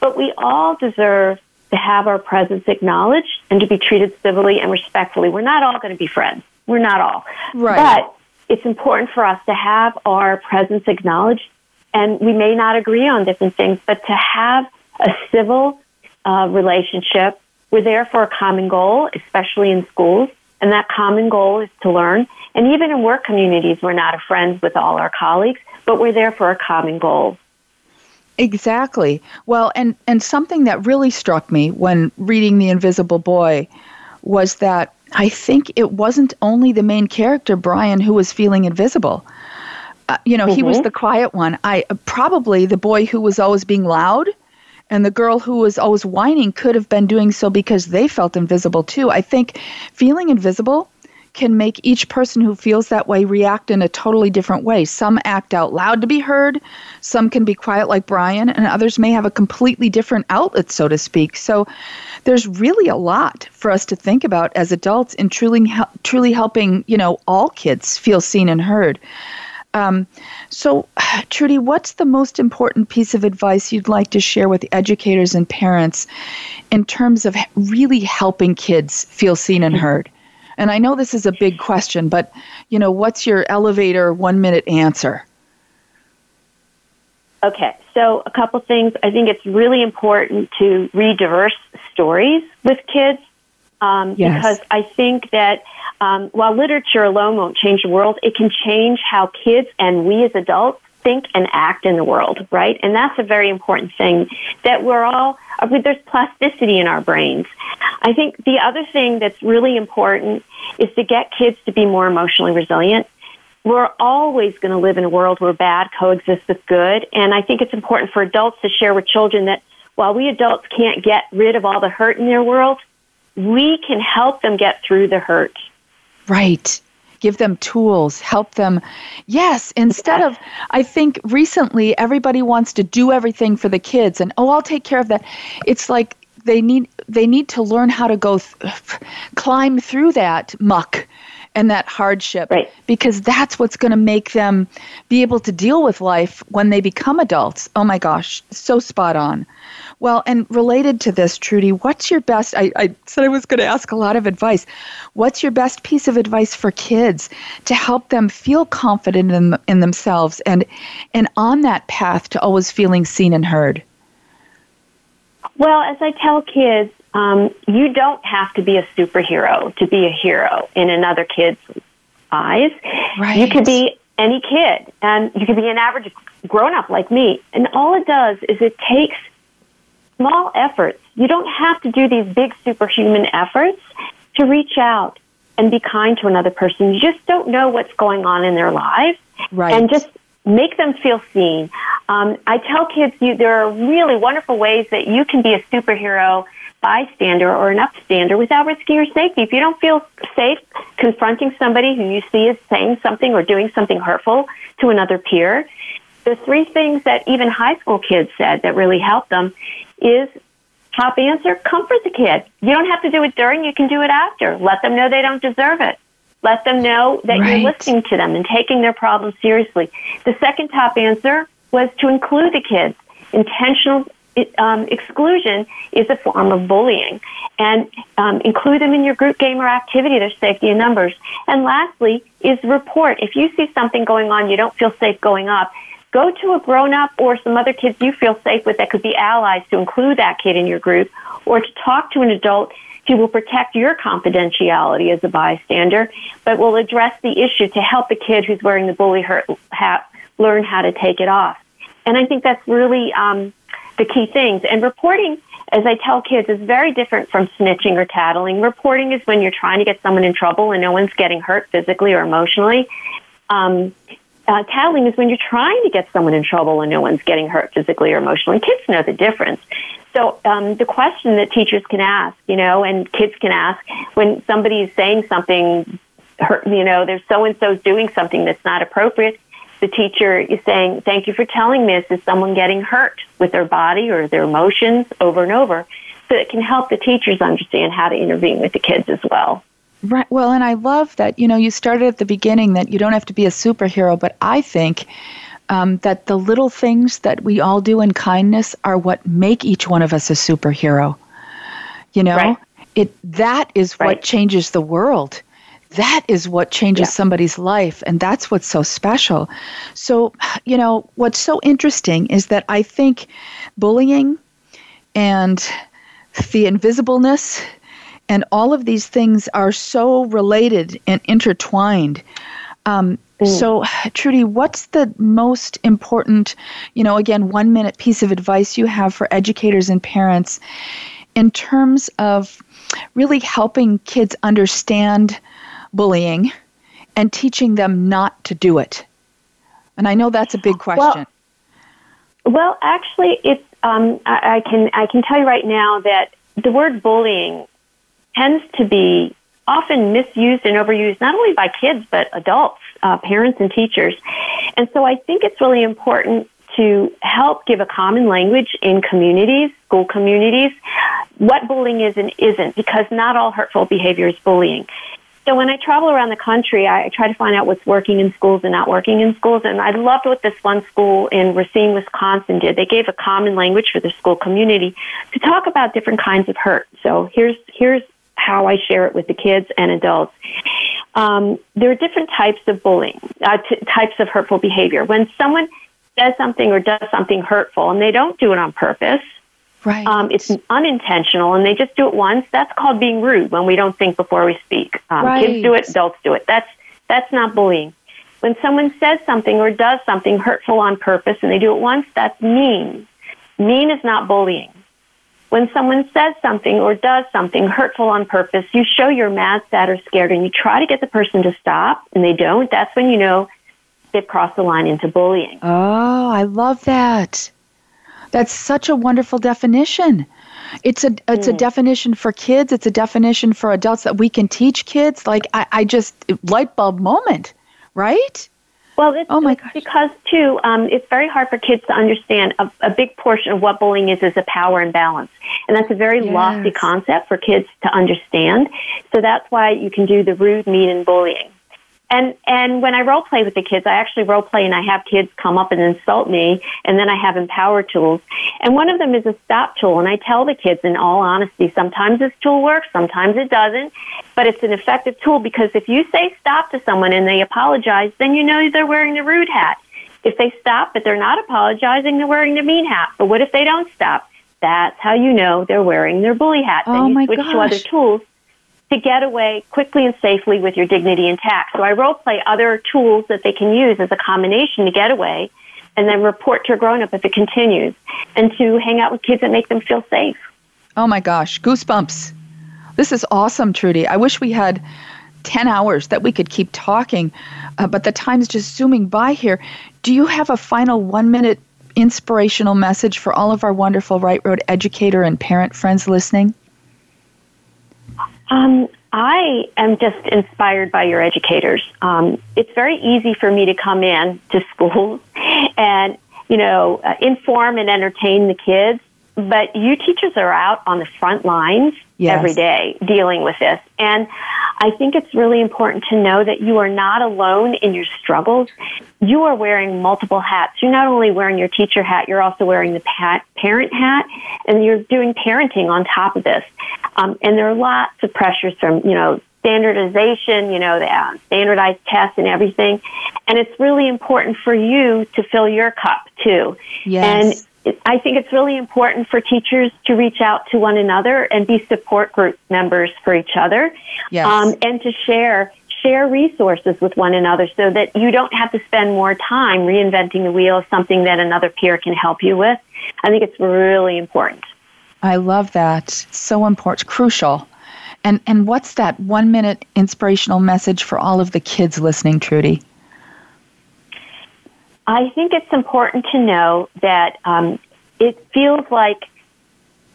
but we all deserve to have our presence acknowledged and to be treated civilly and respectfully. We're not all going to be friends. We're not all. Right. But it's important for us to have our presence acknowledged, and we may not agree on different things, but to have a civil uh, relationship. We're there for a common goal, especially in schools, and that common goal is to learn. And even in work communities, we're not friends with all our colleagues, but we're there for a common goal. Exactly. Well, and and something that really struck me when reading The Invisible Boy was that I think it wasn't only the main character Brian who was feeling invisible. Uh, you know, he was Mhm. the quiet one. I probably the boy who was always being loud and the girl who was always whining could have been doing so because they felt invisible too. I think feeling invisible can make each person who feels that way react in a totally different way. Some act out loud to be heard, some can be quiet like Brian, and others may have a completely different outlet, so to speak. So there's really a lot for us to think about as adults in truly, truly helping, you know, all kids feel seen and heard. Um, so, [sighs] Trudy, what's the most important piece of advice you'd like to share with educators and parents in terms of really helping kids feel seen and heard? And I know this is a big question, but you know, what's your elevator one minute answer? Okay, so a couple things. I think it's really important to read diverse stories with kids um, yes. because I think that um, while literature alone won't change the world, it can change how kids and we as adults think and act in the world, right? And that's a very important thing that we're all, I mean, there's plasticity in our brains. I think the other thing that's really important is to get kids to be more emotionally resilient. We're always going to live in a world where bad coexists with good. And I think it's important for adults to share with children that while we adults can't get rid of all the hurt in their world, we can help them get through the hurt. Right. Give them tools, help them. Yes, instead of, I think recently everybody wants to do everything for the kids and, oh, I'll take care of that. It's like they need they need to learn how to go th- climb through that muck and that hardship right. because that's what's going to make them be able to deal with life when they become adults. Oh my gosh, so spot on. Well, and related to this, Trudy, what's your best? I, I said I was going to ask a lot of advice. What's your best piece of advice for kids to help them feel confident in, in themselves and, and on that path to always feeling seen and heard? Well, as I tell kids, um, you don't have to be a superhero to be a hero in another kid's eyes. Right. You could be any kid, and you could be an average grown up like me. And all it does is it takes small efforts. You don't have to do these big superhuman efforts to reach out and be kind to another person. You just don't know what's going on in their lives. Right. And just make them feel seen. Um, I tell kids you there are really wonderful ways that you can be a superhero bystander or an upstander without risking your safety. If you don't feel safe confronting somebody who you see is saying something or doing something hurtful to another peer, the three things that even high school kids said that really helped them is top answer, comfort the kid. You don't have to do it during, you can do it after. Let them know they don't deserve it. Let them know that right. you're listening to them and taking their problems seriously. The second top answer was to include the kids. Intentional um, exclusion is a form of bullying. And um, include them in your group game or activity. There's safety in numbers. And lastly is report. If you see something going on you don't feel safe going up, go to a grown up or some other kids you feel safe with that could be allies to include that kid in your group or to talk to an adult who will protect your confidentiality as a bystander, but will address the issue to help the kid who's wearing the bully hurt hat learn how to take it off. And I think that's really um, the key things. And reporting, as I tell kids, is very different from snitching or tattling. Reporting is when you're trying to get someone in trouble and no one's getting hurt physically or emotionally. Um, uh, tattling is when you're trying to get someone in trouble and no one's getting hurt physically or emotionally. Kids know the difference. So um, the question that teachers can ask, you know, and kids can ask when somebody is saying something, hurt, you know, there's so and so's doing something that's not appropriate. The teacher is saying, "Thank you for telling me this. Is someone getting hurt with their body or their emotions over and over?" So it can help the teachers understand how to intervene with the kids as well. Right. Well, and I love that, you know, you started at the beginning that you don't have to be a superhero, but I think um, that the little things that we all do in kindness are what make each one of us a superhero. You know, right. it that is right. what changes the world. That is what changes yeah. somebody's life, and that's what's so special. So, you know, what's so interesting is that I think bullying and the invisibleness and all of these things are so related and intertwined. Um, mm. So, [sighs] Trudy, what's the most important, you know, again, one minute piece of advice you have for educators and parents in terms of really helping kids understand bullying and teaching them not to do it? And I know that's a big question. Well, well actually, it's um, I, I can I can tell you right now that the word bullying tends to be often misused and overused not only by kids but adults, uh, parents, and teachers. And so I think it's really important to help give a common language in communities, school communities, what bullying is and isn't, because not all hurtful behavior is bullying. So when I travel around the country, I try to find out what's working in schools and not working in schools. And I loved what this one school in Racine, Wisconsin did. They gave a common language for the school community to talk about different kinds of hurt. So here's here's how I share it with the kids and adults. Um, there are different types of bullying, uh, t- types of hurtful behavior. When someone says something or does something hurtful and they don't do it on purpose, Right. um, it's unintentional and they just do it once, that's called being rude when we don't think before we speak. Um, Right. Kids do it, adults do it. That's, that's not bullying. When someone says something or does something hurtful on purpose and they do it once, that's mean. Mean is not bullying. When someone says something or does something hurtful on purpose, you show you're mad, sad, or scared, and you try to get the person to stop, and they don't. That's when you know they've crossed the line into bullying. Oh, I love that. That's such a wonderful definition. It's a it's a mm. definition for kids. It's a definition for adults that we can teach kids. Like I, I just light bulb moment, right? Well, it's, Oh my gosh. because too, um, it's very hard for kids to understand. A, a big portion of what bullying is is a power imbalance, and that's a very lofty concept for kids to understand. So that's why you can do the rude, mean, and bullying. And and when I role play with the kids, I actually role play and I have kids come up and insult me, and then I have empower tools. And one of them is a stop tool, and I tell the kids in all honesty, sometimes this tool works, sometimes it doesn't, but it's an effective tool because if you say stop to someone and they apologize, then you know they're wearing the rude hat. If they stop but they're not apologizing, they're wearing the mean hat. But what if they don't stop? That's how you know they're wearing their bully hat. Oh, then you my switch to other tools to get away quickly and safely with your dignity intact. So I role play other tools that they can use as a combination to get away and then report to a grown up if it continues and to hang out with kids that make them feel safe. Oh my gosh, goosebumps. This is awesome, Trudy. I wish we had 10 hours that we could keep talking, uh, but the time's just zooming by here. Do you have a final one minute inspirational message for all of our wonderful Right Road educator and parent friends listening? Um, I am just inspired by your educators. Um, it's very easy for me to come in to [laughs] schools and, you know, uh, inform and entertain the kids, but you teachers are out on the front lines Yes. every day dealing with this. And I think it's really important to know that you are not alone in your struggles. You are wearing multiple hats. You're not only wearing your teacher hat, you're also wearing the pa- parent hat, and you're doing parenting on top of this. Um, and there are lots of pressures from, you know, standardization, you know, the uh, standardized tests and everything. And it's really important for you to fill your cup too. Yes. I think it's really important for teachers to reach out to one another and be support group members for each other. Yes. Um, and to share share resources with one another so that you don't have to spend more time reinventing the wheel of something that another peer can help you with. I think it's really important. I love that. So important, crucial. And and what's that one minute inspirational message for all of the kids listening, Trudy? I think it's important to know that um, it feels like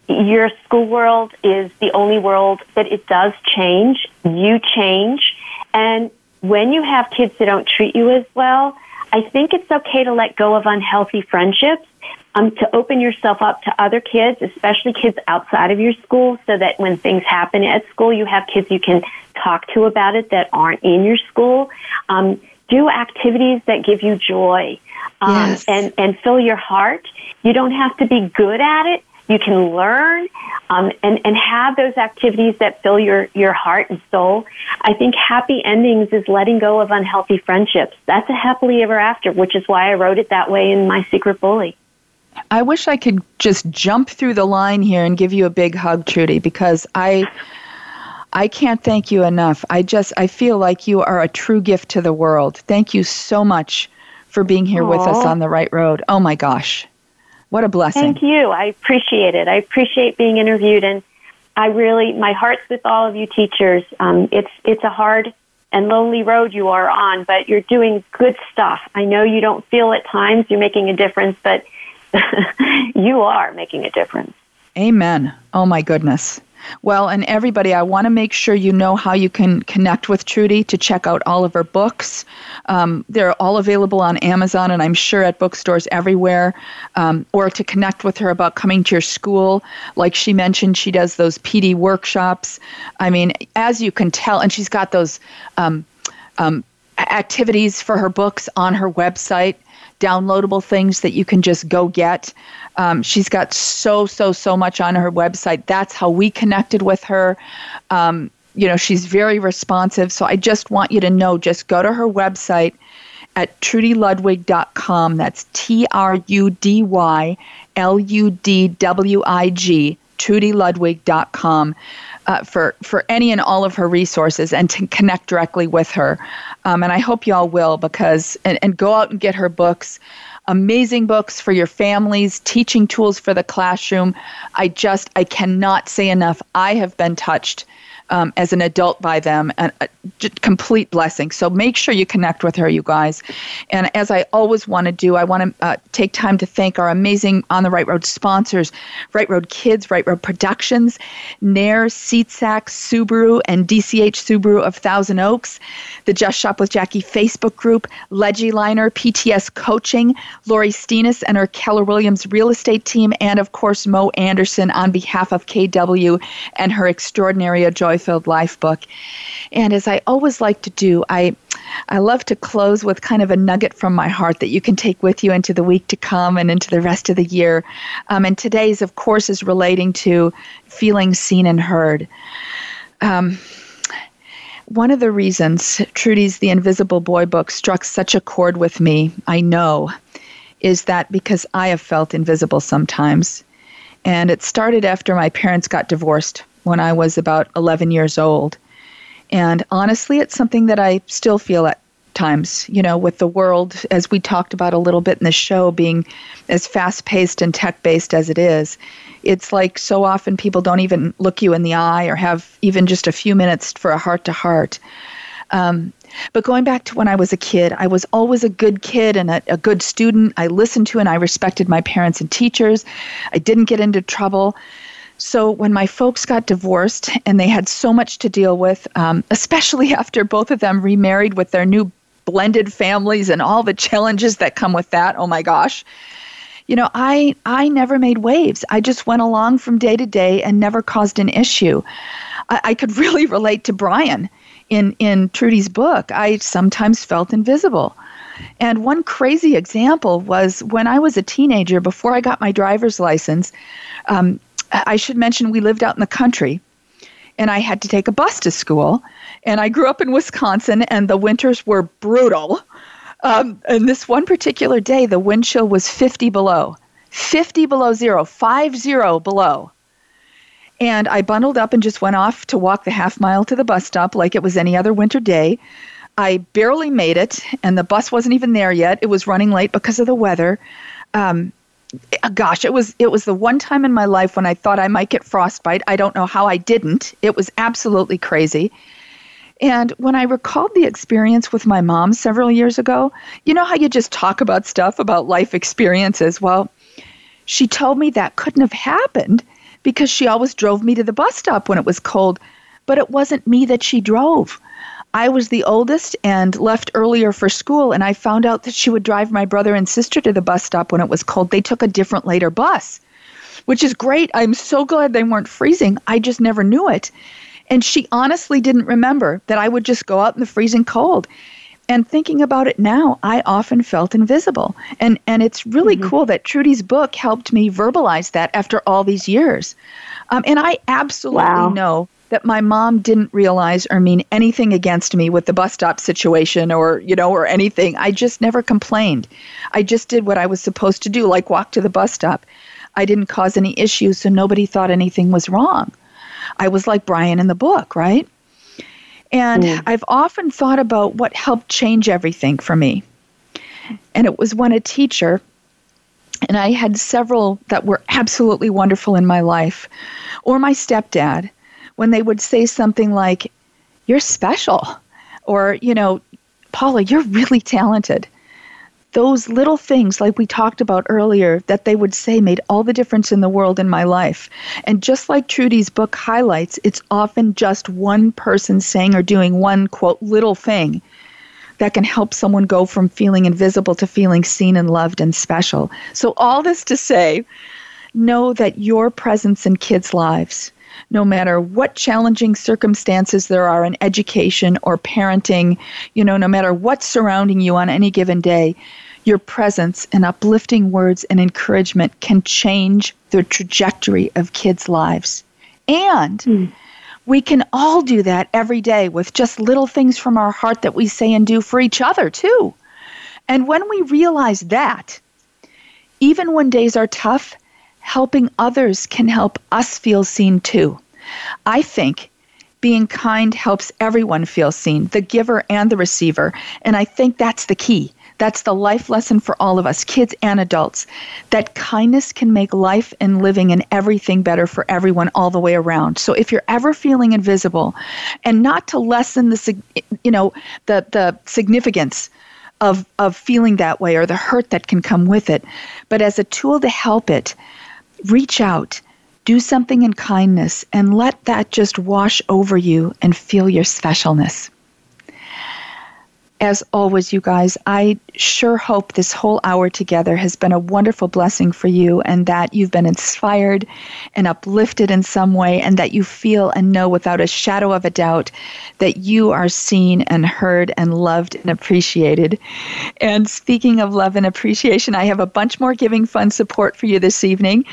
your school world is the only world that it does change. You change. And when you have kids that don't treat you as well, I think it's okay to let go of unhealthy friendships, um, to open yourself up to other kids, especially kids outside of your school, so that when things happen at school, you have kids you can talk to about it that aren't in your school. Um, do activities that give you joy um, Yes. and, and fill your heart. You don't have to be good at it. You can learn um, and, and have those activities that fill your, your heart and soul. I think happy endings is letting go of unhealthy friendships. That's a happily ever after, which is why I wrote it that way in My Secret Bully. I wish I could just jump through the line here and give you a big hug, Trudy, because I I can't thank you enough. I just I feel like you are a true gift to the world. Thank you so much for being here with us on the right road. Oh my gosh. What a blessing. Thank you. I appreciate it. I appreciate being interviewed, and I really, my heart's with all of you teachers. Um, it's it's a hard and lonely road you are on, but you're doing good stuff. I know you don't feel at times you're making a difference, but [laughs] you are making a difference. Amen. Oh my goodness. Well, and everybody, I want to make sure you know how you can connect with Trudy to check out all of her books. Um, they're all available on Amazon and I'm sure at bookstores everywhere. Um, or to connect with her about coming to your school. Like she mentioned, she does those PD workshops. I mean, as you can tell, and she's got those um, um activities for her books on her website downloadable things that you can just go get. Um, she's got so, so, so much on her website. That's how we connected with her. Um, you know, she's very responsive. So I just want you to know just go to her website at trudyludwig.com. That's T R U D Y L U D W I G, trudyludwig.com. Uh, for for any and all of her resources and to connect directly with her. Um, and I hope you all will because and, and go out and get her books amazing books for your families, teaching tools for the classroom. I just, I cannot say enough. I have been touched um, as an adult by them. A, a complete blessing. So make sure you connect with her, you guys. And as I always want to do, I want to uh, take time to thank our amazing On the Right Road sponsors Right Road Kids, Right Road Productions, Nair, SeatSack, Subaru, and DCH Subaru of Thousand Oaks, the Just Shop with Jackie Facebook group, Legiliner, PTS Coaching, Lori Steenis and her Keller Williams real estate team, and of course, Mo Anderson on behalf of KW and her Extraordinary Joy filled life book. And as I always like to do, I I love to close with kind of a nugget from my heart that you can take with you into the week to come and into the rest of the year. Um, and today's, of course, is relating to feeling seen and heard. Um, one of the reasons Trudy's The Invisible Boy book struck such a chord with me, I know, is that because I have felt invisible sometimes. And it started after my parents got divorced when I was about 11 years old. And honestly, it's something that I still feel at times, you know, with the world, as we talked about a little bit in the show, being as fast paced and tech based as it is. It's like so often people don't even look you in the eye or have even just a few minutes for a heart to heart. But going back to when I was a kid, I was always a good kid and a, a good student. I listened to and I respected my parents and teachers. I didn't get into trouble. So when my folks got divorced and they had so much to deal with, um, especially [laughs] after both of them remarried with their new blended families and all the challenges that come with that, oh my gosh. You know, I I never made waves. I just went along from day to day and never caused an issue. I, I could [laughs] really relate to Brian in in Trudy's book. I sometimes felt invisible. And one crazy example was when I was a teenager, before I got my driver's license, um, I should mention we lived out in the country and I had to take a bus to school. And I grew up in Wisconsin and the winters were brutal. Um, and this one particular day, the wind chill was 50 below, 50 below zero, five zero below. And I bundled up and just went off to walk the half mile to the bus stop like it was any other winter day. I barely made it, and the bus wasn't even there yet. It was running late because of the weather. Um, Uh, gosh, it was it was the one time in my life when I thought I might get frostbite. I don't know how I didn't. It was absolutely crazy. And when I recalled the experience with my mom several years ago, you know how you just talk about stuff about life experiences? Well, she told me that couldn't have happened because she always drove me to the bus stop when it was cold, but it wasn't me that she drove. I was the oldest and left earlier for school, and I found out that she would drive my brother and sister to the bus stop when it was cold. They took a different later bus, which is great. I'm so glad they weren't freezing. I just never knew it. And she honestly didn't remember that I would just go out in the freezing cold. And thinking about it now, I often felt invisible. And and it's really mm-hmm. cool that Trudy's book helped me verbalize that after all these years. Um, and I absolutely wow. know that my mom didn't realize or mean anything against me with the bus stop situation or, you know, or anything. I just never complained. I just did what I was supposed to do, like walk to the bus stop. I didn't cause any issues, so nobody thought anything was wrong. I was like Brian in the book, right? And mm. I've often thought about what helped change everything for me. And it was when a teacher, and I had several that were absolutely wonderful in my life, or my stepdad, when they would say something like, You're special, or, you know, Paula, you're really talented. those little things, like we talked about earlier, that they would say made all the difference in the world in my life. And just like Trudy's book highlights, it's often just one person saying or doing one, quote, little thing that can help someone go from feeling invisible to feeling seen and loved and special. So, all this to say, know that your presence in kids' lives, no matter what challenging circumstances there are in education or parenting, you know, no matter what's surrounding you on any given day, your presence and uplifting words and encouragement can change the trajectory of kids' lives. And mm. we can all do that every day with just little things from our heart that we say and do for each other, too. And when we realize that, even when days are tough, helping others can help us feel seen too. I think being kind helps everyone feel seen, the giver and the receiver. And I think that's the key. That's the life lesson for all of us, kids and adults, that kindness can make life and living and everything better for everyone all the way around. So if you're ever feeling invisible, and not to lessen the you know the the significance of of feeling that way or the hurt that can come with it, but as a tool to help it, reach out, do something in kindness, and let that just wash over you and feel your specialness as always, you guys, I sure hope this whole hour together has been a wonderful blessing for you and that you've been inspired and uplifted in some way and that you feel and know without a shadow of a doubt that you are seen and heard and loved and appreciated. And speaking of love and appreciation, I have a bunch more Giving Fund support for you this evening.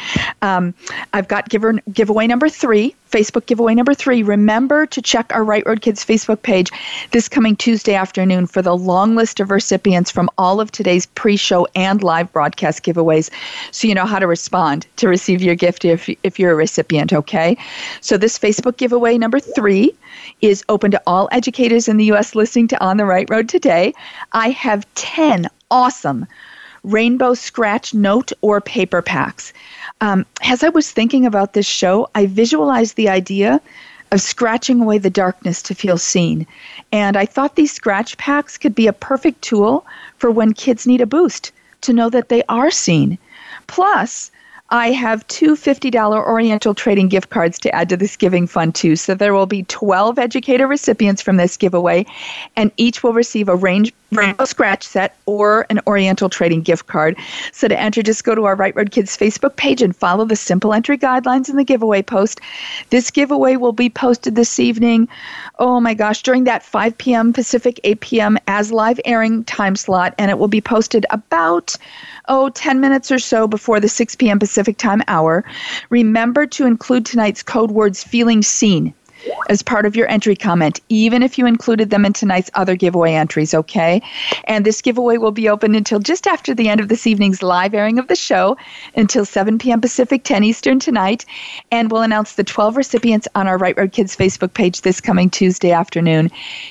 Um, I've got giver, giveaway number three Facebook giveaway number three. Remember to check our Right Road Kids Facebook page this coming Tuesday afternoon for the long list of recipients from all of today's pre show and live broadcast giveaways so you know how to respond to receive your gift if, if you're a recipient, okay? So, this Facebook giveaway number three is open to all educators in the U.S. listening to On the Right Road today. I have 10 awesome rainbow scratch note or paper packs um, as I was thinking about this show, I visualized the idea of scratching away the darkness to feel seen. And I thought these scratch packs could be a perfect tool for when kids need a boost to know that they are seen. Plus, I have two $50 Oriental Trading gift cards to add to this giving fund, too. So there will be 12 educator recipients from this giveaway, and each will receive a range rainbow scratch set or an Oriental Trading gift card. So to enter, just go to our Right Road Kids Facebook page and follow the simple entry guidelines in the giveaway post. This giveaway will be posted this evening. Oh my gosh, during that 5 p.m. Pacific, 8 p.m. as live airing time slot, and it will be posted about oh 10 minutes or so before the 6 p.m. Pacific time hour. Remember to include tonight's code words "feeling seen" as part of your entry comment, even if you included them in tonight's other giveaway entries, okay? And this giveaway will be open until just after the end of this evening's live airing of the show until 7 p.m. Pacific, 10 Eastern tonight. And we'll announce the 12 recipients on our Right Road Kids Facebook page this coming Tuesday afternoon.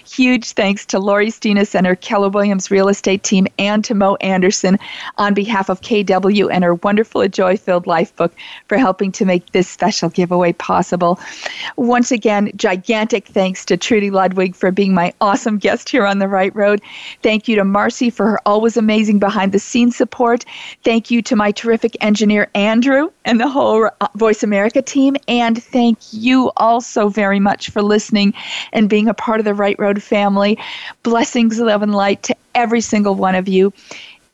Huge thanks to Lori Steenis and her Keller Williams real estate team and to Mo Anderson on behalf of KW and her wonderful Joy Filled Life book for helping to make this special giveaway possible. Once again, again, gigantic thanks to Trudy Ludwig for being my awesome guest here on the right road. Thank you to Marcy for her always amazing behind the scenes support. Thank you to my terrific engineer, Andrew, and the whole uh, Voice America team. And thank you also very much for listening and being a part of the Right Road family. Blessings, love, and light to every single one of you.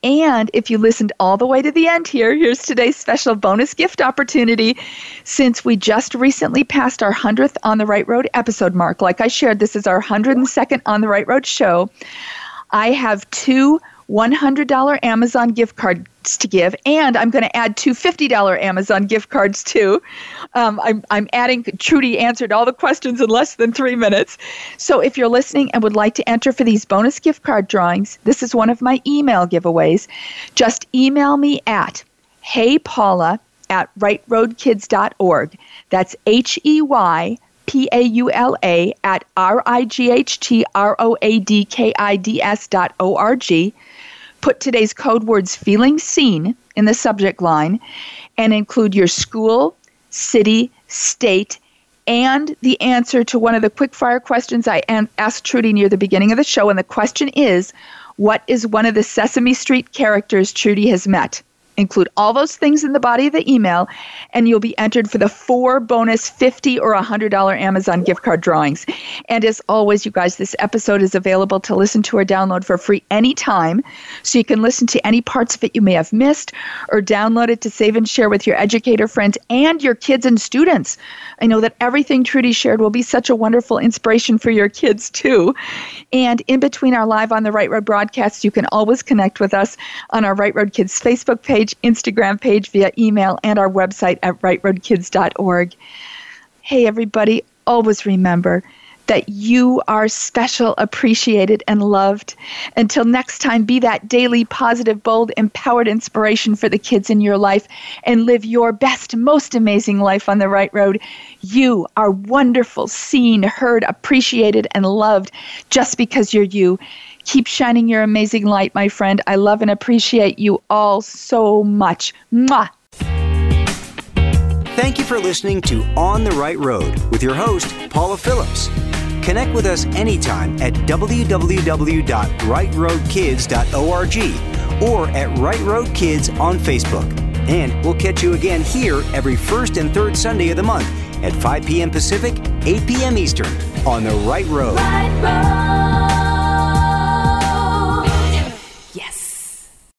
And if you listened all the way to the end here, here's today's special bonus gift opportunity. Since we just recently passed our 100th On the Right Road episode mark, like I shared, this is our 102nd On the Right Road show. I have two $100 Amazon gift cards to give, and I'm going to add two $50 Amazon gift cards too. Um, I'm, I'm adding, Trudy answered all the questions in less than three minutes. So if you're listening and would like to enter for these bonus gift card drawings, this is one of my email giveaways. Just email me at heypaula at rightroadkids.org. That's H E Y P A U L A at R I G H T R O A D K I D S dot O R G. Put today's code words feeling seen in the subject line and include your school, city, state, and the answer to one of the quick fire questions I asked Trudy near the beginning of the show. And the question is What is one of the Sesame Street characters Trudy has met? Include all those things in the body of the email, and you'll be entered for the four bonus 50 or $100 Amazon gift card drawings. And as always, you guys, this episode is available to listen to or download for free anytime. So you can listen to any parts of it you may have missed or download it to save and share with your educator friends and your kids and students. I know that everything Trudy shared will be such a wonderful inspiration for your kids, too. And in between our live on the Right Road broadcasts, you can always connect with us on our Right Road Kids Facebook page page, Instagram page, via email, and our website at rightroadkids.org. Hey, everybody, always remember that you are special, appreciated, and loved. Until next time, be that daily, positive, bold, empowered inspiration for the kids in your life and live your best, most amazing life on the right road. You are wonderful, seen, heard, appreciated, and loved just because you're you. Keep shining your amazing light, my friend. I love and appreciate you all so much. Mwah. Thank you for listening to On the Right Road with your host, Paula Phillips. Connect with us anytime at www.rightroadkids.org or at Right Road Kids on Facebook. And we'll catch you again here every first and third Sunday of the month at 5 p.m. Pacific, 8 p.m. Eastern on the Right Road. Right road.